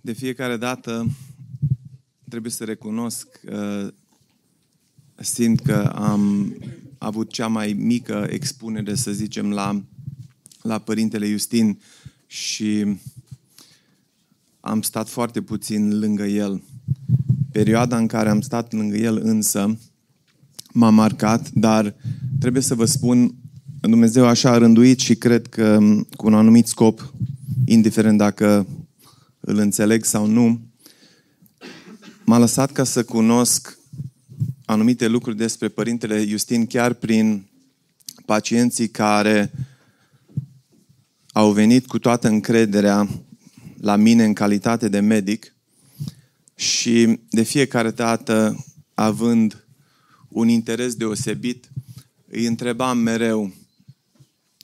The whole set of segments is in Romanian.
De fiecare dată trebuie să recunosc, uh, simt că am avut cea mai mică expunere, să zicem, la, la Părintele Justin și am stat foarte puțin lângă el. Perioada în care am stat lângă el însă m-a marcat, dar trebuie să vă spun, Dumnezeu așa a rânduit și cred că cu un anumit scop, indiferent dacă îl înțeleg sau nu, m-a lăsat ca să cunosc anumite lucruri despre Părintele Justin chiar prin pacienții care au venit cu toată încrederea la mine în calitate de medic și de fiecare dată, având un interes deosebit, îi întrebam mereu,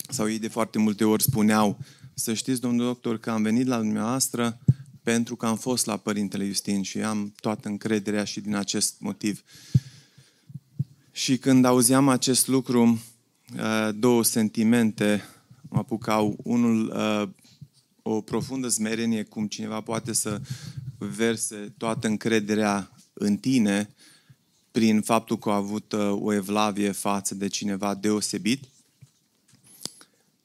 sau ei de foarte multe ori spuneau, să știți, domnul doctor, că am venit la dumneavoastră pentru că am fost la Părintele Justin și am toată încrederea și din acest motiv. Și când auzeam acest lucru, uh, două sentimente mă apucau. Unul, uh, o profundă smerenie, cum cineva poate să verse toată încrederea în tine prin faptul că a avut uh, o evlavie față de cineva deosebit,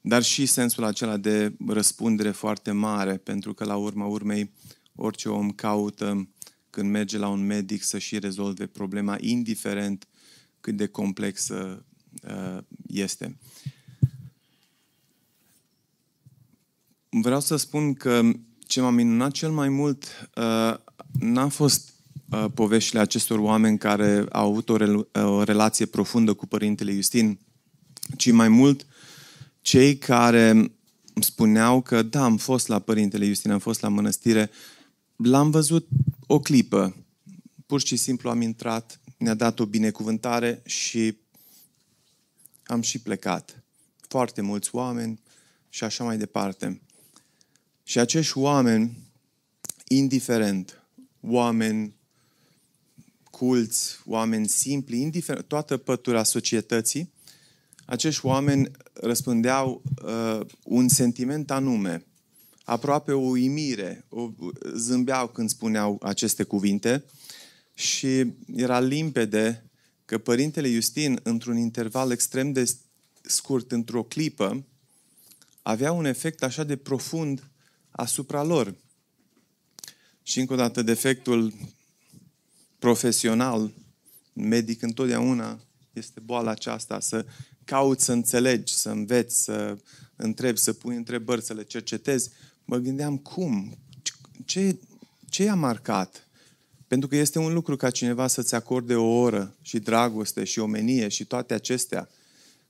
dar și sensul acela de răspundere foarte mare, pentru că la urma urmei orice om caută când merge la un medic să și rezolve problema, indiferent cât de complexă uh, este. Vreau să spun că ce m-a minunat cel mai mult uh, n-a fost uh, poveștile acestor oameni care au avut o, rel- o relație profundă cu Părintele Justin, ci mai mult cei care îmi spuneau că da, am fost la Părintele Justin, am fost la mănăstire, l-am văzut o clipă, pur și simplu am intrat, ne-a dat o binecuvântare și am și plecat. Foarte mulți oameni și așa mai departe. Și acești oameni, indiferent, oameni culți, oameni simpli, indiferent, toată pătura societății, acești oameni răspândeau uh, un sentiment anume, aproape o uimire, o, zâmbeau când spuneau aceste cuvinte și era limpede că Părintele Justin, într-un interval extrem de scurt, într-o clipă, avea un efect așa de profund asupra lor. Și încă o dată, defectul profesional, medic întotdeauna este boala aceasta, să cauți să înțelegi, să înveți, să întrebi, să pui întrebări, să le cercetezi. Mă gândeam cum? Ce, ce i-a marcat? Pentru că este un lucru ca cineva să-ți acorde o oră și dragoste și omenie și toate acestea,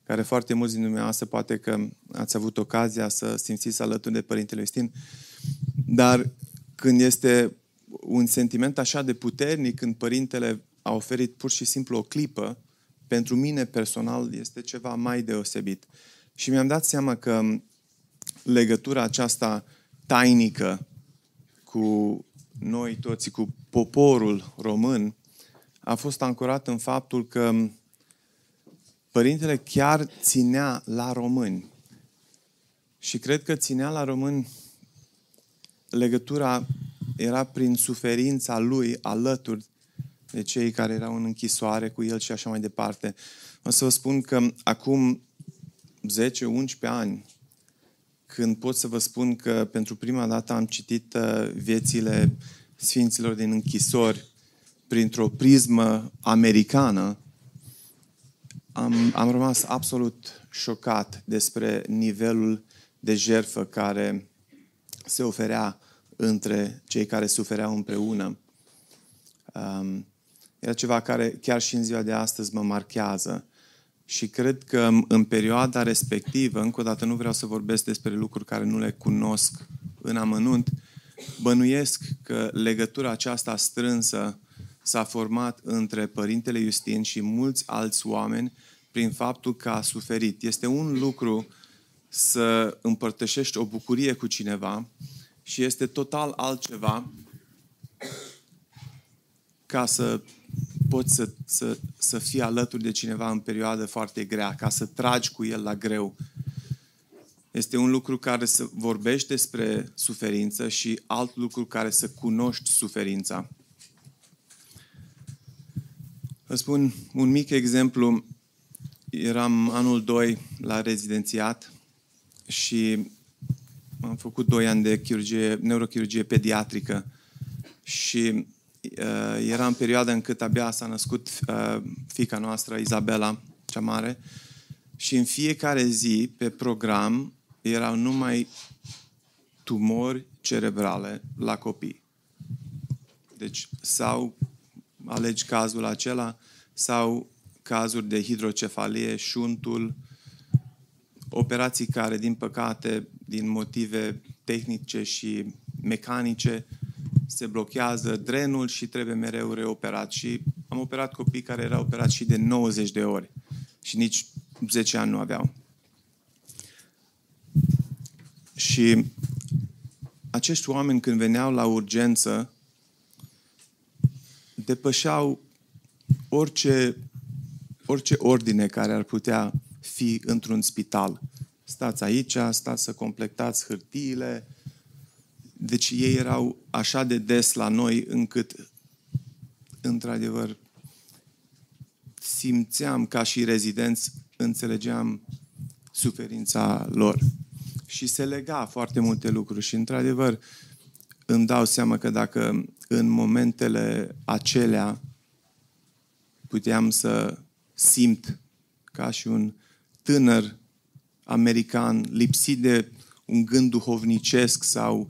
care foarte mulți din dumneavoastră poate că ați avut ocazia să simțiți alături de Părintele Justin, dar când este un sentiment așa de puternic, când Părintele a oferit pur și simplu o clipă, pentru mine personal este ceva mai deosebit. Și mi-am dat seama că legătura aceasta tainică cu noi toți, cu poporul român, a fost ancorat în faptul că Părintele chiar ținea la români. Și cred că ținea la români legătura era prin suferința lui alături de cei care erau în închisoare cu el și așa mai departe. O să vă spun că acum 10-11 ani, când pot să vă spun că pentru prima dată am citit uh, viețile sfinților din închisori printr-o prismă americană, am, am rămas absolut șocat despre nivelul de jerfă care se oferea între cei care sufereau împreună. Um, era ceva care chiar și în ziua de astăzi mă marchează. Și cred că în perioada respectivă, încă o dată nu vreau să vorbesc despre lucruri care nu le cunosc în amănunt, bănuiesc că legătura aceasta strânsă s-a format între Părintele Justin și mulți alți oameni prin faptul că a suferit. Este un lucru să împărtășești o bucurie cu cineva și este total altceva ca să poți să, să, să fii alături de cineva în perioadă foarte grea, ca să tragi cu el la greu. Este un lucru care să vorbești despre suferință și alt lucru care să cunoști suferința. Vă spun un mic exemplu. Eram anul 2 la rezidențiat și am făcut 2 ani de chirurgie, neurochirurgie pediatrică și uh, era în perioada în cât abia s-a născut uh, fica noastră, Izabela, cea mare, și în fiecare zi, pe program, erau numai tumori cerebrale la copii. Deci, sau alegi cazul acela, sau cazuri de hidrocefalie, șuntul, operații care, din păcate, din motive tehnice și mecanice, se blochează drenul și trebuie mereu reoperat. Și am operat copii care erau operați și de 90 de ori și nici 10 ani nu aveau. Și acești oameni când veneau la urgență depășeau orice, orice ordine care ar putea fi într-un spital. Stați aici, stați să completați hârtiile. Deci ei erau așa de des la noi încât, într-adevăr, simțeam ca și rezidenți, înțelegeam suferința lor. Și se lega foarte multe lucruri și, într-adevăr, îmi dau seama că dacă în momentele acelea puteam să simt ca și un tânăr american lipsit de un gând duhovnicesc sau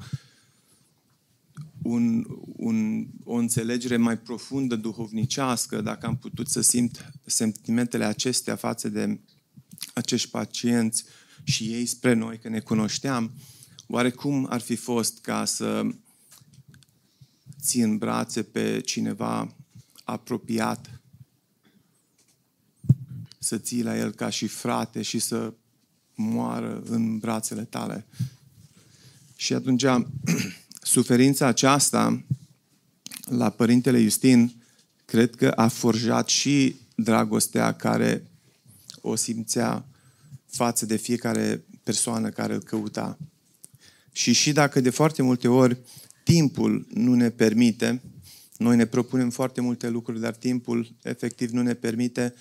un, un, o înțelegere mai profundă duhovnicească, dacă am putut să simt sentimentele acestea față de acești pacienți și ei spre noi, că ne cunoșteam, oare cum ar fi fost ca să ții în brațe pe cineva apropiat, să ții la el ca și frate și să moară în brațele tale. Și atunci, suferința aceasta la Părintele Justin, cred că a forjat și dragostea care o simțea față de fiecare persoană care îl căuta. Și și dacă de foarte multe ori timpul nu ne permite, noi ne propunem foarte multe lucruri, dar timpul efectiv nu ne permite,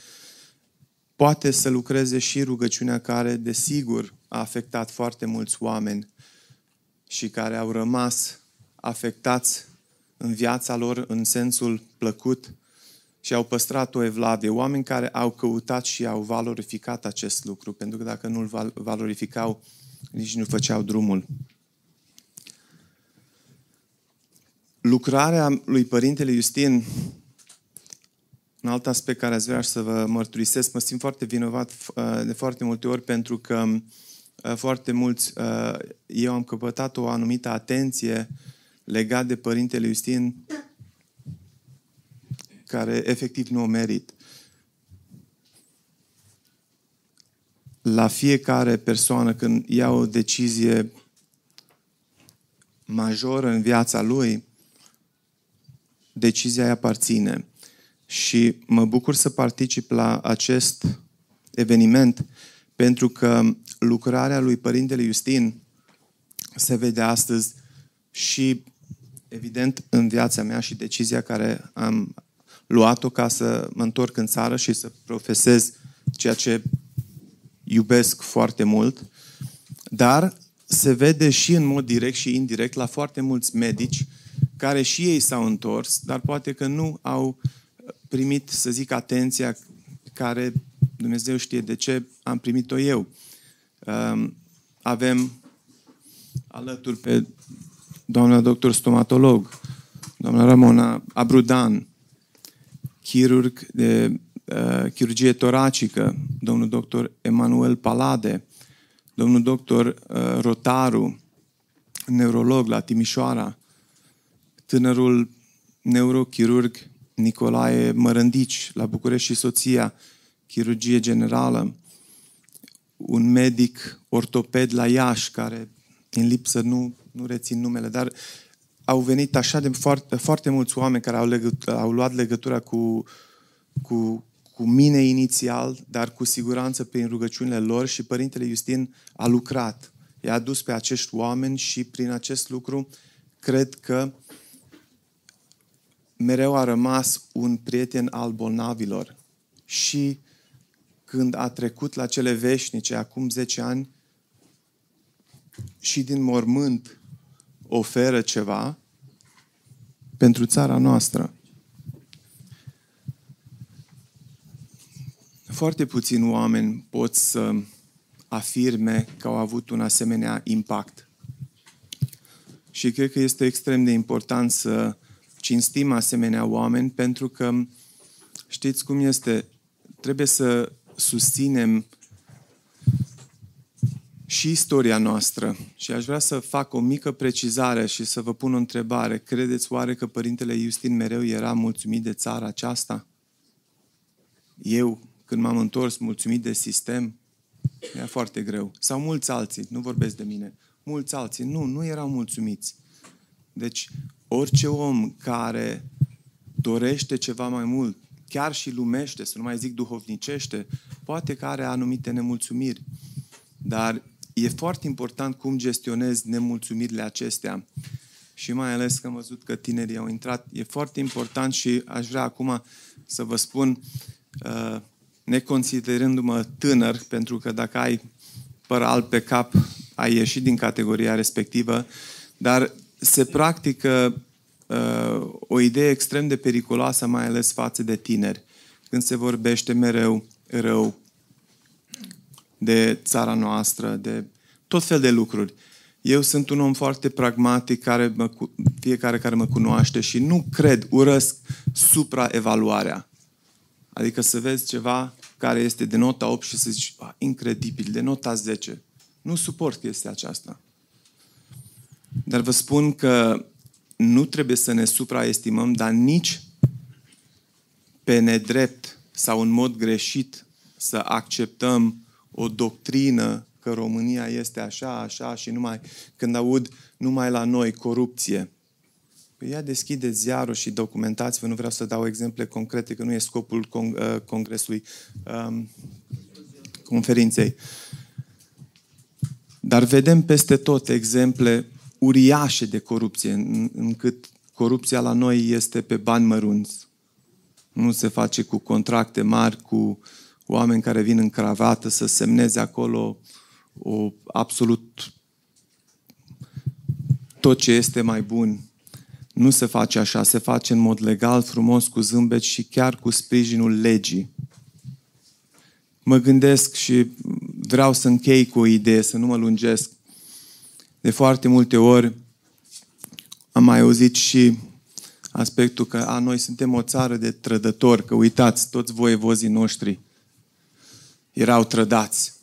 poate să lucreze și rugăciunea care, desigur, a afectat foarte mulți oameni și care au rămas afectați în viața lor în sensul plăcut și au păstrat o evlavie. Oameni care au căutat și au valorificat acest lucru, pentru că dacă nu-l valorificau, nici nu făceau drumul. Lucrarea lui Părintele Justin, un alt aspect care aș vrea să vă mărturisesc, mă simt foarte vinovat uh, de foarte multe ori pentru că uh, foarte mulți, uh, eu am căpătat o anumită atenție legat de Părintele Justin care efectiv nu o merit. La fiecare persoană când ia o decizie majoră în viața lui, decizia îi aparține. Și mă bucur să particip la acest eveniment pentru că lucrarea lui Părintele Justin se vede astăzi și evident în viața mea și decizia care am luat-o ca să mă întorc în țară și să profesez ceea ce iubesc foarte mult, dar se vede și în mod direct și indirect la foarte mulți medici care și ei s-au întors, dar poate că nu au primit, să zic, atenția care Dumnezeu știe de ce am primit-o eu. Um, avem alături pe doamna doctor stomatolog, doamna Ramona Abrudan, chirurg de uh, chirurgie toracică, domnul doctor Emanuel Palade, domnul doctor uh, Rotaru, neurolog la Timișoara, tânărul neurochirurg Nicolae Mărândici la București și soția, chirurgie generală, un medic ortoped la Iași, care în lipsă nu, nu rețin numele, dar au venit așa de foarte, foarte mulți oameni care au, legăt, au luat legătura cu, cu, cu mine inițial, dar cu siguranță prin rugăciunile lor și Părintele Justin a lucrat i-a adus pe acești oameni și prin acest lucru cred că mereu a rămas un prieten al bolnavilor. Și când a trecut la cele veșnice, acum 10 ani, și din mormânt oferă ceva pentru țara noastră. Foarte puțini oameni pot să afirme că au avut un asemenea impact. Și cred că este extrem de important să cinstim asemenea oameni pentru că știți cum este, trebuie să susținem și istoria noastră. Și aș vrea să fac o mică precizare și să vă pun o întrebare. Credeți oare că Părintele Iustin mereu era mulțumit de țara aceasta? Eu, când m-am întors mulțumit de sistem, era foarte greu. Sau mulți alții, nu vorbesc de mine, mulți alții, nu, nu erau mulțumiți. Deci, orice om care dorește ceva mai mult, chiar și lumește, să nu mai zic duhovnicește, poate că are anumite nemulțumiri. Dar e foarte important cum gestionezi nemulțumirile acestea. Și mai ales că am văzut că tinerii au intrat. E foarte important și aș vrea acum să vă spun, uh, neconsiderându-mă tânăr, pentru că dacă ai păr alb pe cap, ai ieșit din categoria respectivă, dar se practică uh, o idee extrem de periculoasă, mai ales față de tineri, când se vorbește mereu rău de țara noastră, de tot fel de lucruri. Eu sunt un om foarte pragmatic, care mă, fiecare care mă cunoaște și nu cred, urăsc supraevaluarea. Adică să vezi ceva care este de nota 8 și să zici, incredibil, de nota 10. Nu suport chestia aceasta. Dar vă spun că nu trebuie să ne supraestimăm, dar nici pe nedrept sau în mod greșit să acceptăm o doctrină că România este așa, așa și numai când aud numai la noi corupție. Păi ia deschide ziarul și documentați-vă, nu vreau să dau exemple concrete, că nu e scopul con- uh, congresului, um, conferinței. Dar vedem peste tot exemple uriașe de corupție, încât corupția la noi este pe bani mărunți. Nu se face cu contracte mari, cu oameni care vin în cravată să semneze acolo o absolut tot ce este mai bun. Nu se face așa, se face în mod legal, frumos, cu zâmbet și chiar cu sprijinul legii. Mă gândesc și vreau să închei cu o idee, să nu mă lungesc. De foarte multe ori am mai auzit și aspectul că a, noi suntem o țară de trădători, că uitați, toți voievozii noștri erau trădați.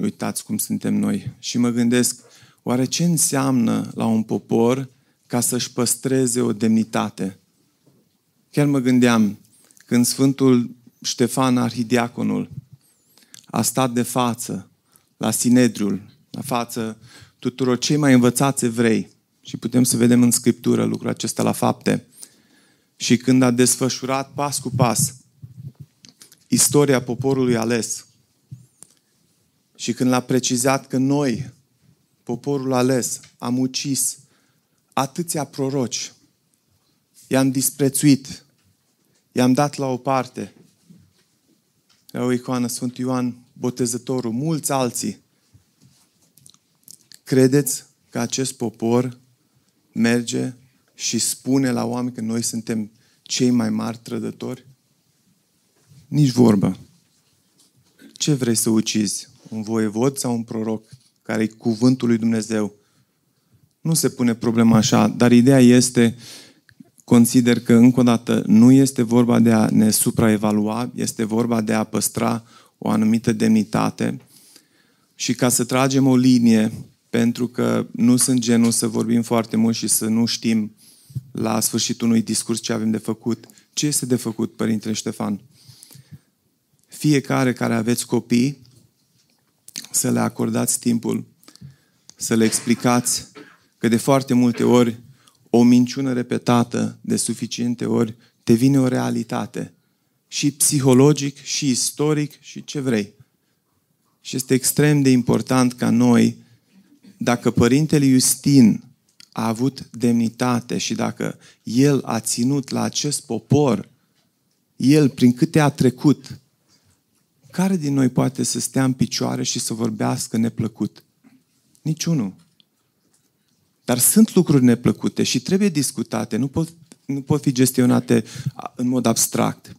Uitați cum suntem noi. Și mă gândesc, oare ce înseamnă la un popor ca să-și păstreze o demnitate? Chiar mă gândeam, când Sfântul Ștefan Arhidiaconul a stat de față la Sinedriul, la față tuturor cei mai învățați evrei, și putem să vedem în Scriptură lucrul acesta la fapte, și când a desfășurat pas cu pas istoria poporului ales, și când l-a precizat că noi, poporul ales, am ucis atâția proroci, i-am disprețuit, i-am dat la o parte. Era o icoană Sfânt Ioan Botezătorul, mulți alții. Credeți că acest popor merge și spune la oameni că noi suntem cei mai mari trădători? Nici vorbă. Ce vrei să ucizi? un voievod sau un proroc, care e cuvântul lui Dumnezeu. Nu se pune problema așa, dar ideea este, consider că, încă o dată, nu este vorba de a ne supraevalua, este vorba de a păstra o anumită demnitate și ca să tragem o linie, pentru că nu sunt genul să vorbim foarte mult și să nu știm la sfârșitul unui discurs ce avem de făcut. Ce este de făcut, Părintele Ștefan? Fiecare care aveți copii, să le acordați timpul, să le explicați că de foarte multe ori o minciună repetată de suficiente ori te vine o realitate. Și psihologic, și istoric, și ce vrei. Și este extrem de important ca noi dacă părintele Justin a avut demnitate și dacă el a ținut la acest popor, el prin câte a trecut, care din noi poate să stea în picioare și să vorbească neplăcut? Niciunul. Dar sunt lucruri neplăcute și trebuie discutate, nu pot, nu pot fi gestionate în mod abstract.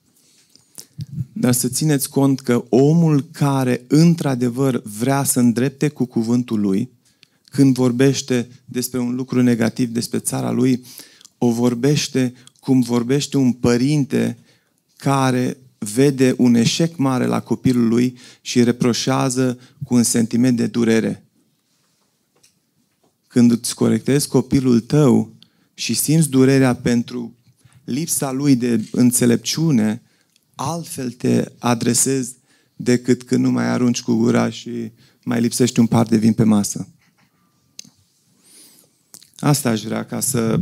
Dar să țineți cont că omul care într-adevăr vrea să îndrepte cu cuvântul lui, când vorbește despre un lucru negativ despre țara lui, o vorbește cum vorbește un părinte care vede un eșec mare la copilul lui și reproșează cu un sentiment de durere. Când îți corectezi copilul tău și simți durerea pentru lipsa lui de înțelepciune, altfel te adresezi decât când nu mai arunci cu gura și mai lipsești un par de vin pe masă. Asta aș vrea ca să...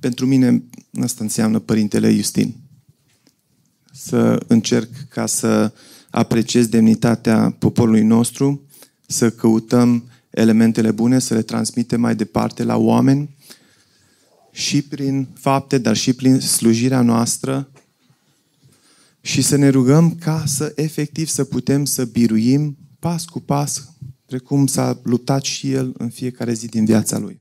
Pentru mine asta înseamnă Părintele Justin. Să încerc ca să apreciez demnitatea poporului nostru, să căutăm elementele bune, să le transmitem mai departe la oameni și prin fapte, dar și prin slujirea noastră și să ne rugăm ca să efectiv să putem să biruim pas cu pas, precum s-a luptat și el în fiecare zi din viața lui.